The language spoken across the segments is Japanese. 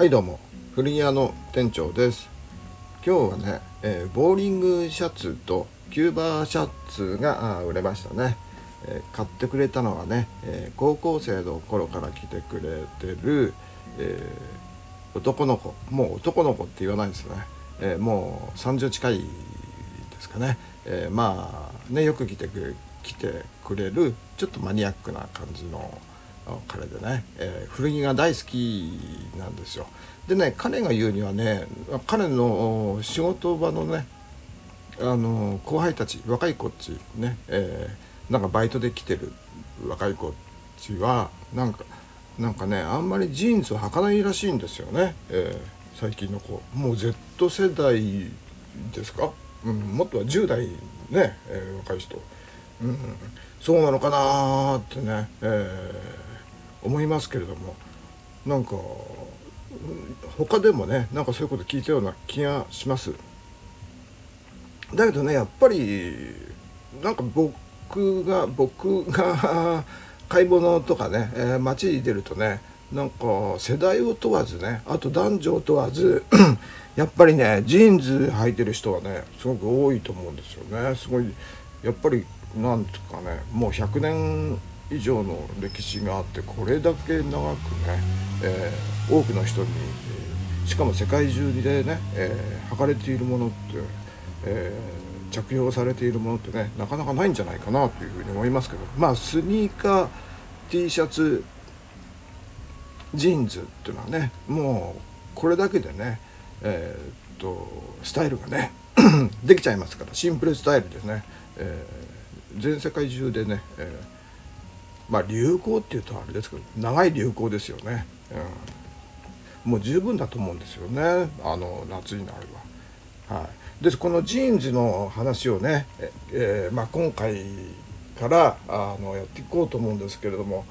はいどうも。古着屋の店長です。今日はね、えー、ボーリングシャツとキューバーシャツが売れましたね、えー、買ってくれたのはね、えー、高校生の頃から来てくれてる、え男の子。もう男の子って言わないですね、えもう30近いですかね、えまあねよく来てく来てくれるちょっとマニアックな感じの彼でね、えー、古着が大好きなんですよ。でね彼が言うにはね彼の仕事場のねあの後輩たち若い子っちね、えー、なんかバイトで来てる若い子っちはなんかなんかねあんまりジーンズを履かないらしいんですよね、えー、最近の子。もう Z 世代ですか、うん、もっとは10代ね、えー、若い人、うん、そうなのかなってね、えー思いますけれどもなんか他でもねなんかそういうこと聞いたような気がします。だけどねやっぱりなんか僕が僕が買い物とかね、えー、街に出るとねなんか世代を問わずねあと男女を問わず やっぱりねジーンズ履いてる人はねすごく多いと思うんですよね。すごいやっぱりなんつうかねもう100年以上の歴史があってこれだけ長くね、えー、多くの人に、え、しかも世界中でね、えー、履かれているものって、えー、着用されているものってねなかなかないんじゃないかなというふうに思いますけどまあスニーカー T シャツジーンズっていうのはねもうこれだけでねえー、っとスタイルがね できちゃいますからシンプルスタイルですね、え、全世界中でね、えーまあ流行っていうとあれですけど長い流行ですよね、うん、もう十分だと思うんですよね。あの夏になれば。はい、でこのジーンズの話をね、えー、まあ、今回からあのやっていこうと思うんですけれども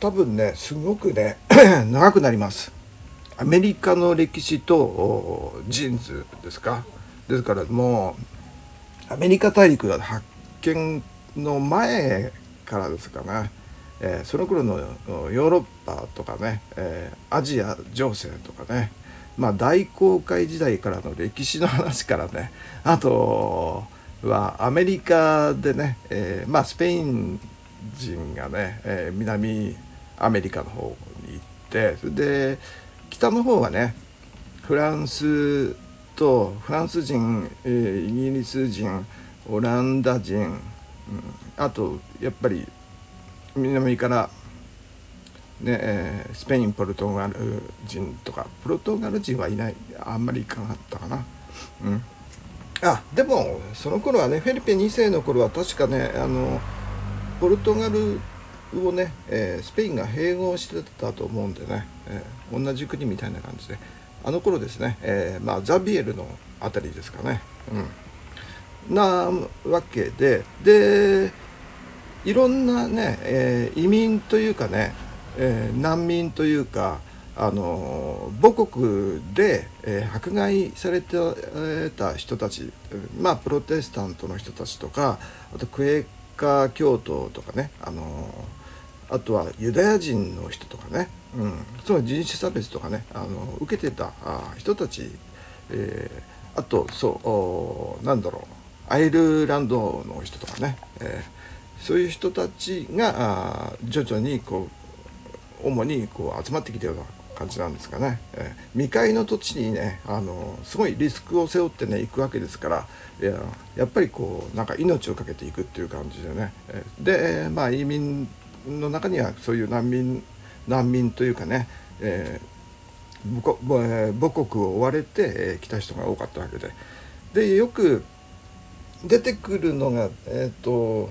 多分ねすごくね 長くなります。アメリカの歴史とジーンズですか？ですからもうアメリカ大陸が発見の前からですかね、えー、その頃のヨーロッパとかね、えー、アジア情勢とかねまあ大航海時代からの歴史の話からねあとはアメリカでね、えー、まあスペイン人がね、え、南アメリカの方に行ってそれで北の方はねフランスとフランス人、え、イギリス人オランダ人あとやっぱり南からねえー、スペインポルトガル人とかポルトガル人はいないあんまりいかなかったかな。うん。あでもその頃はねフェリペ2世の頃は確かねあのポルトガルをね、えー、スペインが併合してたと思うんでね、えー、同じ国みたいな感じで。あの頃ですね、え、まあ、ザビエルの辺りですかね。うん。なわけででいろんなね、えー、移民というかね、えー、難民というかあの母国で、えー、迫害されてた人たちまあプロテスタントの人たちとかあとクエーカー教徒とかねあのあとはユダヤ人の人とかね、うん、その人種差別とかねあの受けてた人たち、えー、あとそうなんだろう。アイルランドの人とかね、えー、そういう人たちが徐々にこう主にこう集まってきたような感じなんですかね、えー、未開の土地にねあのすごいリスクを背負ってね行くわけですからいややっぱりこうなんか命を懸けていくっていう感じでね、えー、でまあ移民の中にはそういう難民難民というかね、えー、母国を追われて来た人が多かったわけで。でよく出てくるのがえ、ー、と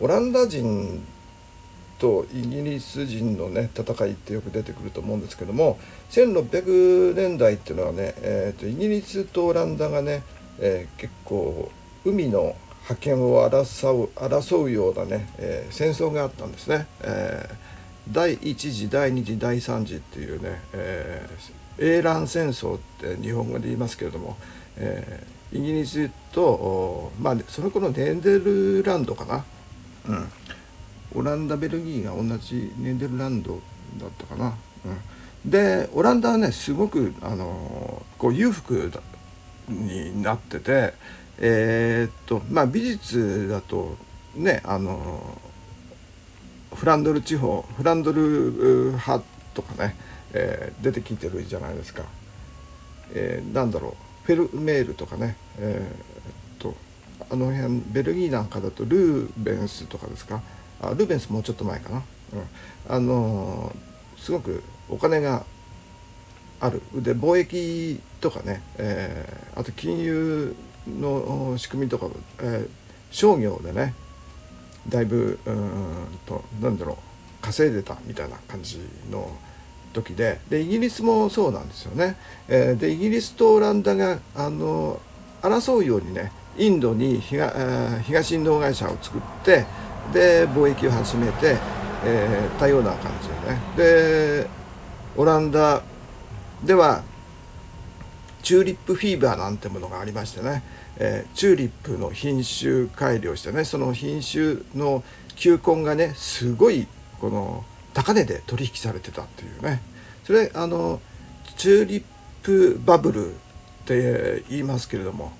オランダ人とイギリス人のね戦いってよく出てくると思うんですけども1600年代っていうのはね、えーと、イギリスとオランダがね、えー、結構海の覇権を争う争うようなね、えー、戦争があったんですね。えー、第1次第2次第3次っていうね、えー、英蘭戦争って日本語で言いますけれども、えーイギリスとまあその頃ネーデルランドかな、うん、オランダベルギーが同じネーデルランドだったかな、うん、でオランダはねすごくあのこう裕福になっててえー、っとまあ美術だとねあのフランドル地方フランドル派とかね、えー、出てきてるじゃないですか、えー、なんだろう。フェルメールとかね、えー、とあの辺ベルギーなんかだとルーベンスとかですか？あルーベンスもうちょっと前かな、うん、あのすごくお金がある。で貿易とかね、えー、あと金融の仕組みとか、えー、商業でねだいぶうんとなんだろう稼いでたみたいな感じの時ででイギリスもそうなんですよね。えー、でイギリスとオランダがあの争うようにねインドに東,、東インド会社を作ってで貿易を始めて、えー、たような感じでね。でオランダではチューリップフィーバーなんてものがありましてね、えー、チューリップの品種改良してねその品種の球根がねすごいこの高値で取引されてたっていうね。それあのチューリップバブルって言いますけれども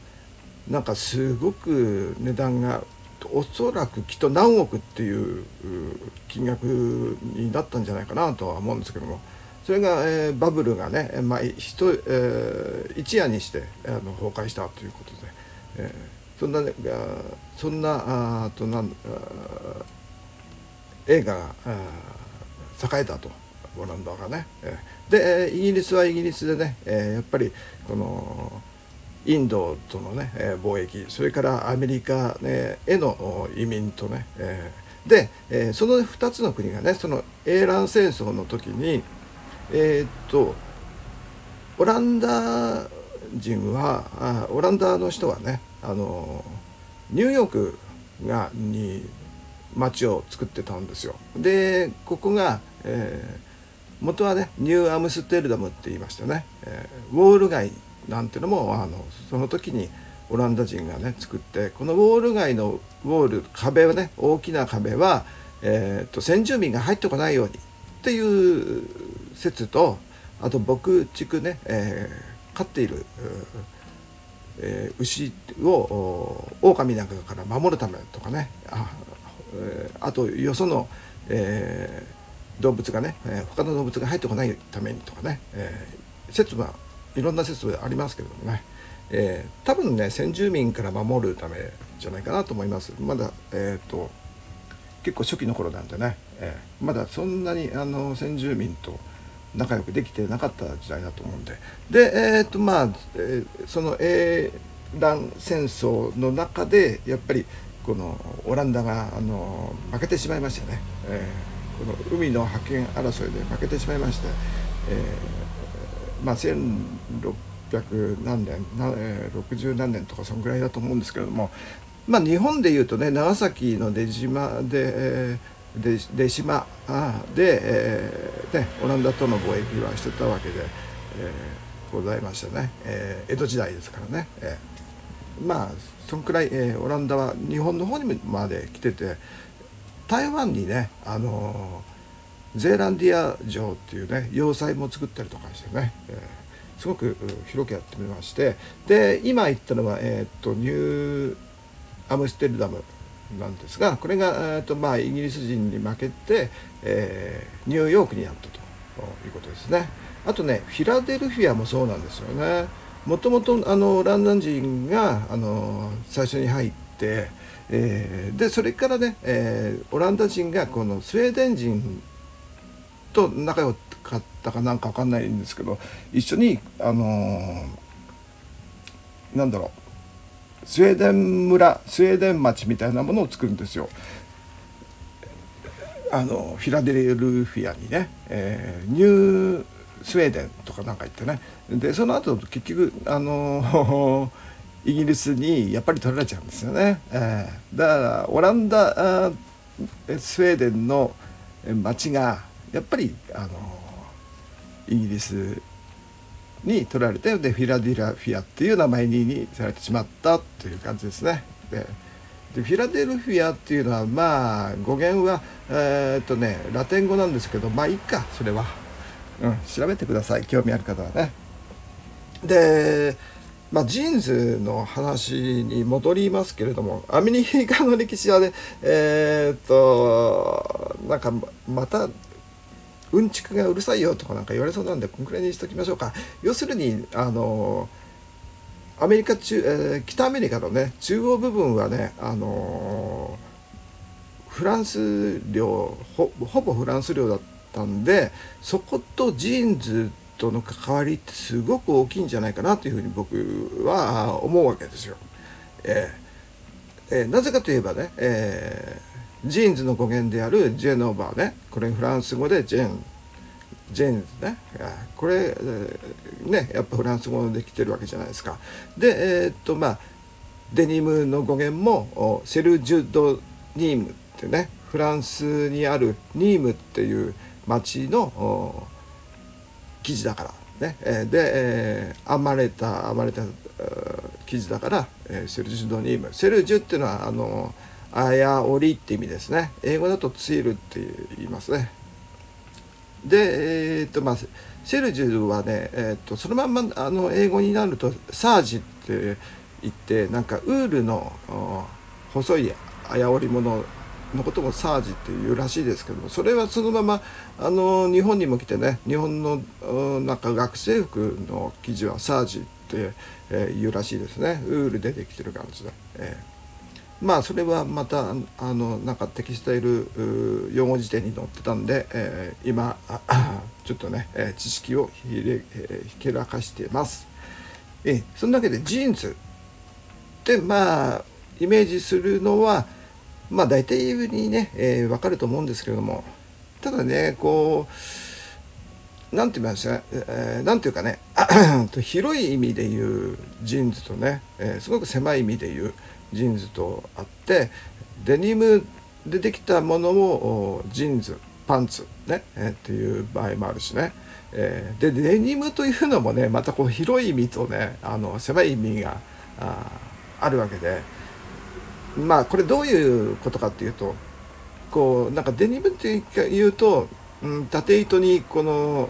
なんかすごく値段がおそらくきっと何億っていう金額になったんじゃないかなとは思うんですけどもそれが、えー、バブルがね、まあひとえー、一夜にしてあの崩壊したということで、えー、そんな、ね、そんなあとなん映画が栄えたとオランダがね。でイギリスはイギリスでね、えー、やっぱりこのインドとのね、えー、貿易それからアメリカ、ね、への移民とね、えー、で、えー、その2つの国がねその英蘭戦争の時にえー、っとオランダ人はあオランダの人はねあのニューヨークがに町を作ってたんですよ。でここが、えー、元はねニューアムステルダムって言いましたね、えー、ウォール街なんてのもあのその時にオランダ人がね作ってこのウォール街のウォール壁はね大きな壁は、えーと先住民が入ってこないようにっていう説とあと牧畜ね、えー、飼っている、えー、牛を狼なんかから守るためとかねあ,、えー、あとよその、えー、動物がね、えー、他の動物が入ってこないためにとかね、えー、説はいろんな説ありますけれどもね、えー、多分ね先住民から守るためじゃないかなと思います。まだえっ、ー、と結構初期の頃なんでね、えー、まだそんなにあの先住民と仲良くできてなかった時代だと思うんで。でえっ、とまあ、えー、その英蘭戦争の中でやっぱりこのオランダがあの負けてしまいましたね、えー、この海の覇権争いで負けてしまいまして、えー、まあ1600何年な、えー、60何年とかそんぐらいだと思うんですけれどもまあ日本でいうとね長崎の出島で、で出島で、えーね、オランダとの貿易はしてたわけで、えー、ございましたね、え、江戸時代ですからね、えー、まあそのくらい、えー、オランダは日本の方にまで来てて台湾にねあのゼーランディア城っていうね要塞も作ったりとかしてね、えー、すごく広くやってみましてで今言ったのは、えー、っとニューアムステルダムなんですがこれが、えーとまあ、イギリス人に負けて、えー、ニューヨークにあったということですね。あとねフィラデルフィアもそうなんですよね。もともとあのランダン人があの最初に入って、えー、でそれからね、えー、オランダ人がこのスウェーデン人と仲良かったかなんか分かんないんですけど一緒にあのー、なんだろうスウェーデン村スウェーデン町みたいなものを作るんですよ。あのフィラデルフィアにね、えー、ニュースウェーデンとかなんか言ってねでその後結局あのイギリスにやっぱり取られちゃうんですよね、えー、だからオランダスウェーデンの町がやっぱりあのイギリスに取られてでフィラデルフィアっていう名前にされてしまったっていう感じですね。ででフィラデルフィアっていうのはまあ語源はえー、っとねラテン語なんですけどまあいいかそれは。うん、調べてください興味ある方はね。でまあ、ジーンズの話に戻りますけれどもアメリカの歴史はねえー、っとなんかまたうんちくがうるさいよとかなんか言われそうなんでこんくらいにしときましょうか。要するにあのアメリカ中、えー、北アメリカのね中央部分はねあのフランス領ほぼフランス領だったんでそことジーンズとの関わりってすごく大きいんじゃないかなというふうに僕は思うわけですよ。えーえー、なぜかといえばね、えー、ジーンズの語源であるジェノバーね。これフランス語で Gênes。Gênes ね。これ、えー、ねやっぱフランス語できてるわけじゃないですか。でえー、っとまあデニムの語源も serge de Nîmes ってねフランスにあるニームっていう町の生地だから。ね、えー、で、えー、編まれた編まれた生地だから、えー、セルジュドニーム。セルジュっていうのはあのあやおりって意味ですね。英語だとツイルって言いますね。でえっ、とまあセルジュはね、えーと、そのまんまあの英語になるとサージって言ってなんかウールの細いあやおり物ののこともサージっていうらしいですけどもそれはそのままあの日本にも来てね日本のなんか学生服の生地はサージって、えー、いうらしいですね。ウールでできてる感じで、えー、まあそれはまたあのなんかテキスタイル用語辞典に載ってたんで、えー、今 ちょっとね、え知識をひれ、えひけらかしています。えー、そんなわけでジーンズ。ってまあイメージするのはまあ大体にね、えー、分かると思うんですけれどもただねこう何て言いました、えー、なんていうかね 広い意味で言うジーンズとね、えー、すごく狭い意味で言うジーンズとあってデニムでできたものをジーンズパンツね、えー、っていう場合もあるしね、えー、でデニムというのもねまたこう広い意味とねあの狭い意味がああるわけで。まあこれどういうことかっていうとこうなんかデニムっていうと、うん、縦糸にこの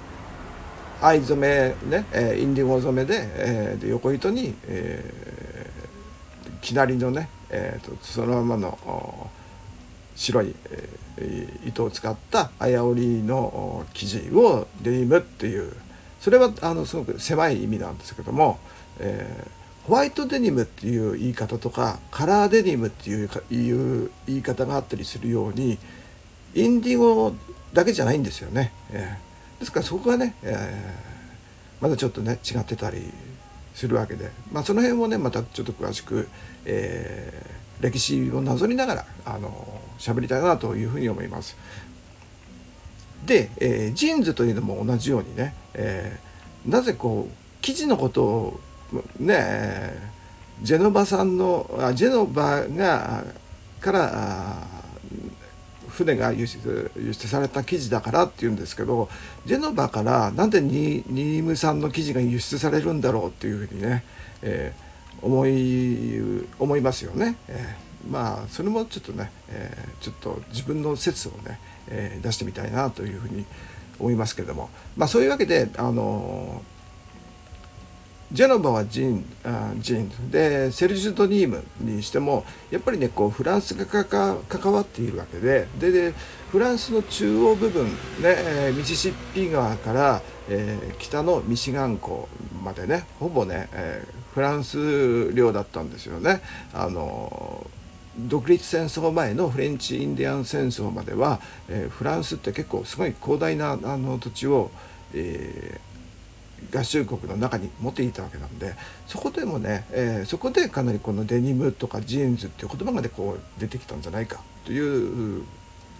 藍染めね、えー、インディゴ染めで,、えー、で横糸に、えー、きなりのね、えーと、そのままの白い、えー、糸を使ったあや織りの生地をデニムっていう。それはあのすごく狭い意味なんですけども、えー、ホワイトデニムっていう言い方とかカラーデニムっていういう言い方があったりするようにインディゴだけじゃないんですよね。えー、ですからそこがね、えー、まだちょっとね違ってたりするわけで、まあ、その辺をねまたちょっと詳しく、えー、歴史をなぞりながらあの喋りたいなというふうに思います。で、えー、ジーンズというのも同じようにね、えー、なぜこう生地のことをねジェノバさんのあジェノバがから船が輸出輸出された生地だからっていうんですけどジェノバからなんでニーム産の生地が輸出されるんだろうっていうふうにね、えー、思い思いますよね。えー、まあそれもちょっとね、えー、ちょっと自分の説をね、え出してみたいなというふうに思いますけどもまあそういうわけであのージェノバはジンあジンでセルジュ・ドニームにしてもやっぱりねこうフランスが関わっているわけでででフランスの中央部分、ねミシシッピ川から、えー、北のミシガン港までねほぼね、えー、フランス領だったんですよね。あの独立戦争前のフレンチ・インディアン戦争までは、えー、フランスって結構すごい広大なあの土地を、えー、合衆国の中に持っていたわけなんでそこでもね、えー、そこでかなりこのデニムとかジーンズっていう言葉がねこう出てきたんじゃないかという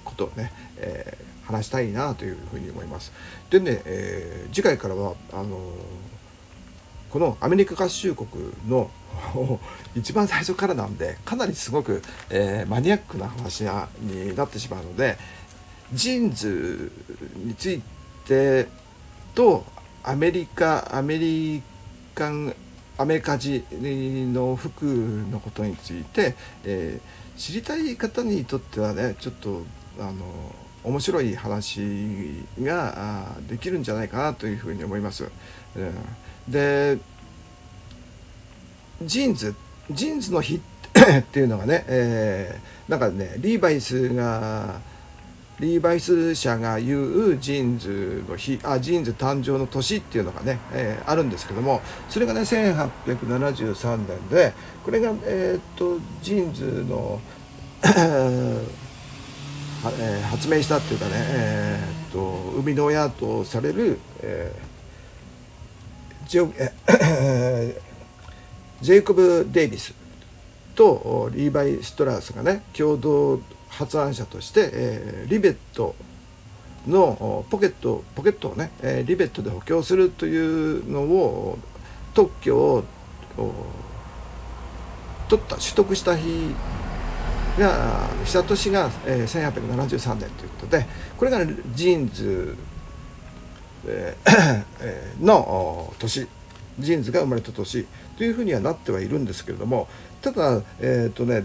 ことをね、えー、話したいなというふうに思います。でね、えー、次回からはあのこのアメリカ合衆国の 一番最初からなんでかなりすごく、えー、マニアックな話になってしまうのでジーンズについてとアメリカアメリカンアメカジの服のことについて、えー、知りたい方にとってはねちょっとあの面白い話ができるんじゃないかなというふうに思います。うんでジーンズジーンズの日っていうのがね、えー、なんかねリーバイスがリーバイス社が言うジーンズの日あジーンズ誕生の年っていうのがね、えー、あるんですけどもそれがね1873年でこれが、えー、っとジーンズの えー、発明したっていうかね、えー、っと生みの親とされる、えー、ジョ えジェイコブ・デイビスとリーバイ・ストラースがね共同発案者として、えー、リベットのポケットポケットをね、えー、リベットで補強するというのを特許を取った取得した日がした年が、えー、1873年ということでこれが、ジーンズ、えー、の年ジーンズが生まれた年というふうにはなってはいるんですけれどもただえっ、ー、とね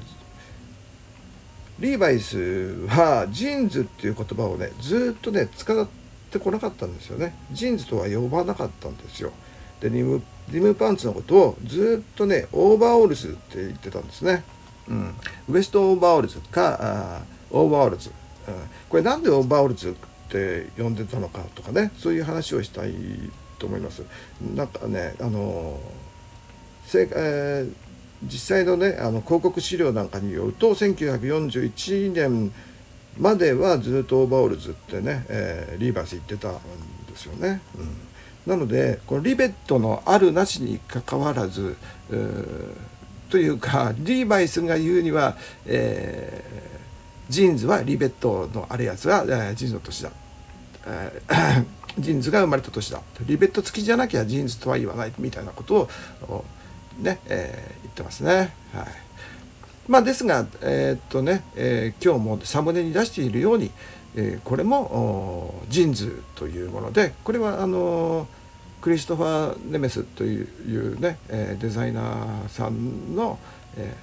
リーバイスはジーンズっていう言葉をねずっとね使ってこなかったんですよね。ジーンズとは呼ばなかったんですよ。でデニムデニムパンツのことをずっとねオーバーオールズって言ってたんですね。うん、ウエストオーバーオールズかあオーバーオールズ、うん、これなんでオーバーオールズって呼んでたのかとかねそういう話をしたいと思います。なんかねあのせ、えー、実際のねあの広告資料なんかによると1941年まではずっとオーバーオールズってね、えー、リーバイス言ってたんですよね。うん。なのでこのリベットのあるなしにかかわらず、えーというかリーバイスが言うには、えー、ジーンズはリベットのあるやつが、えー、ジーンズの年だ、ジーンズが生まれた年だ。リベット付きじゃなきゃジーンズとは言わないみたいなことをね、えー、ってますね。はいまあ、ですが、えー、っとねえー、今日もサムネに出しているように、えー、これもジーンズというものでこれはあのクリストファー・ネメスというね、えデザイナーさんの、え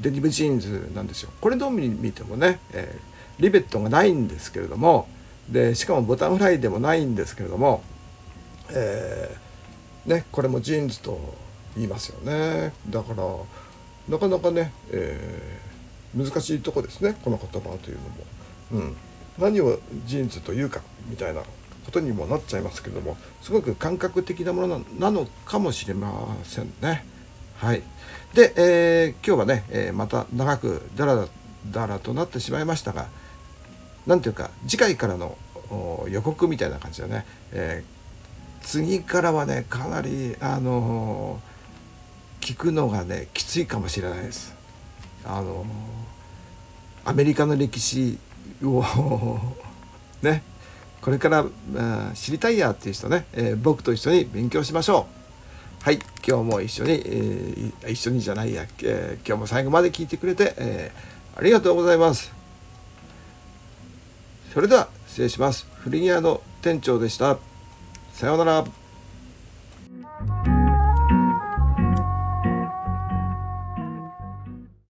デニムジーンズなんですよ。これどう見てもね、えリベットがないんですけれどもでしかもボタンフライでもないんですけれども、え、ね、これもジーンズと言いますよね。だからなかなかね、えー、難しいとこですねこの言葉というのも。うん、何をジーンズというかみたいなことにもなっちゃいますけどもすごく感覚的なものなのかもしれませんね。はい、で、えー、今日はね、えー、また長くダラダラとなってしまいましたが何ていうか次回からの予告みたいな感じでね、えー、次からはねかなりあの聞くのがねきついかもしれないです。あのアメリカの歴史を ねこれからあ、知りたいやっていう人ね、えー、僕と一緒に勉強しましょう。はい、今日も一緒に、えー、一緒にじゃないや、えー、今日も最後まで聞いてくれて、えありがとうございます。それでは失礼します。古着屋の店長でした。さようなら。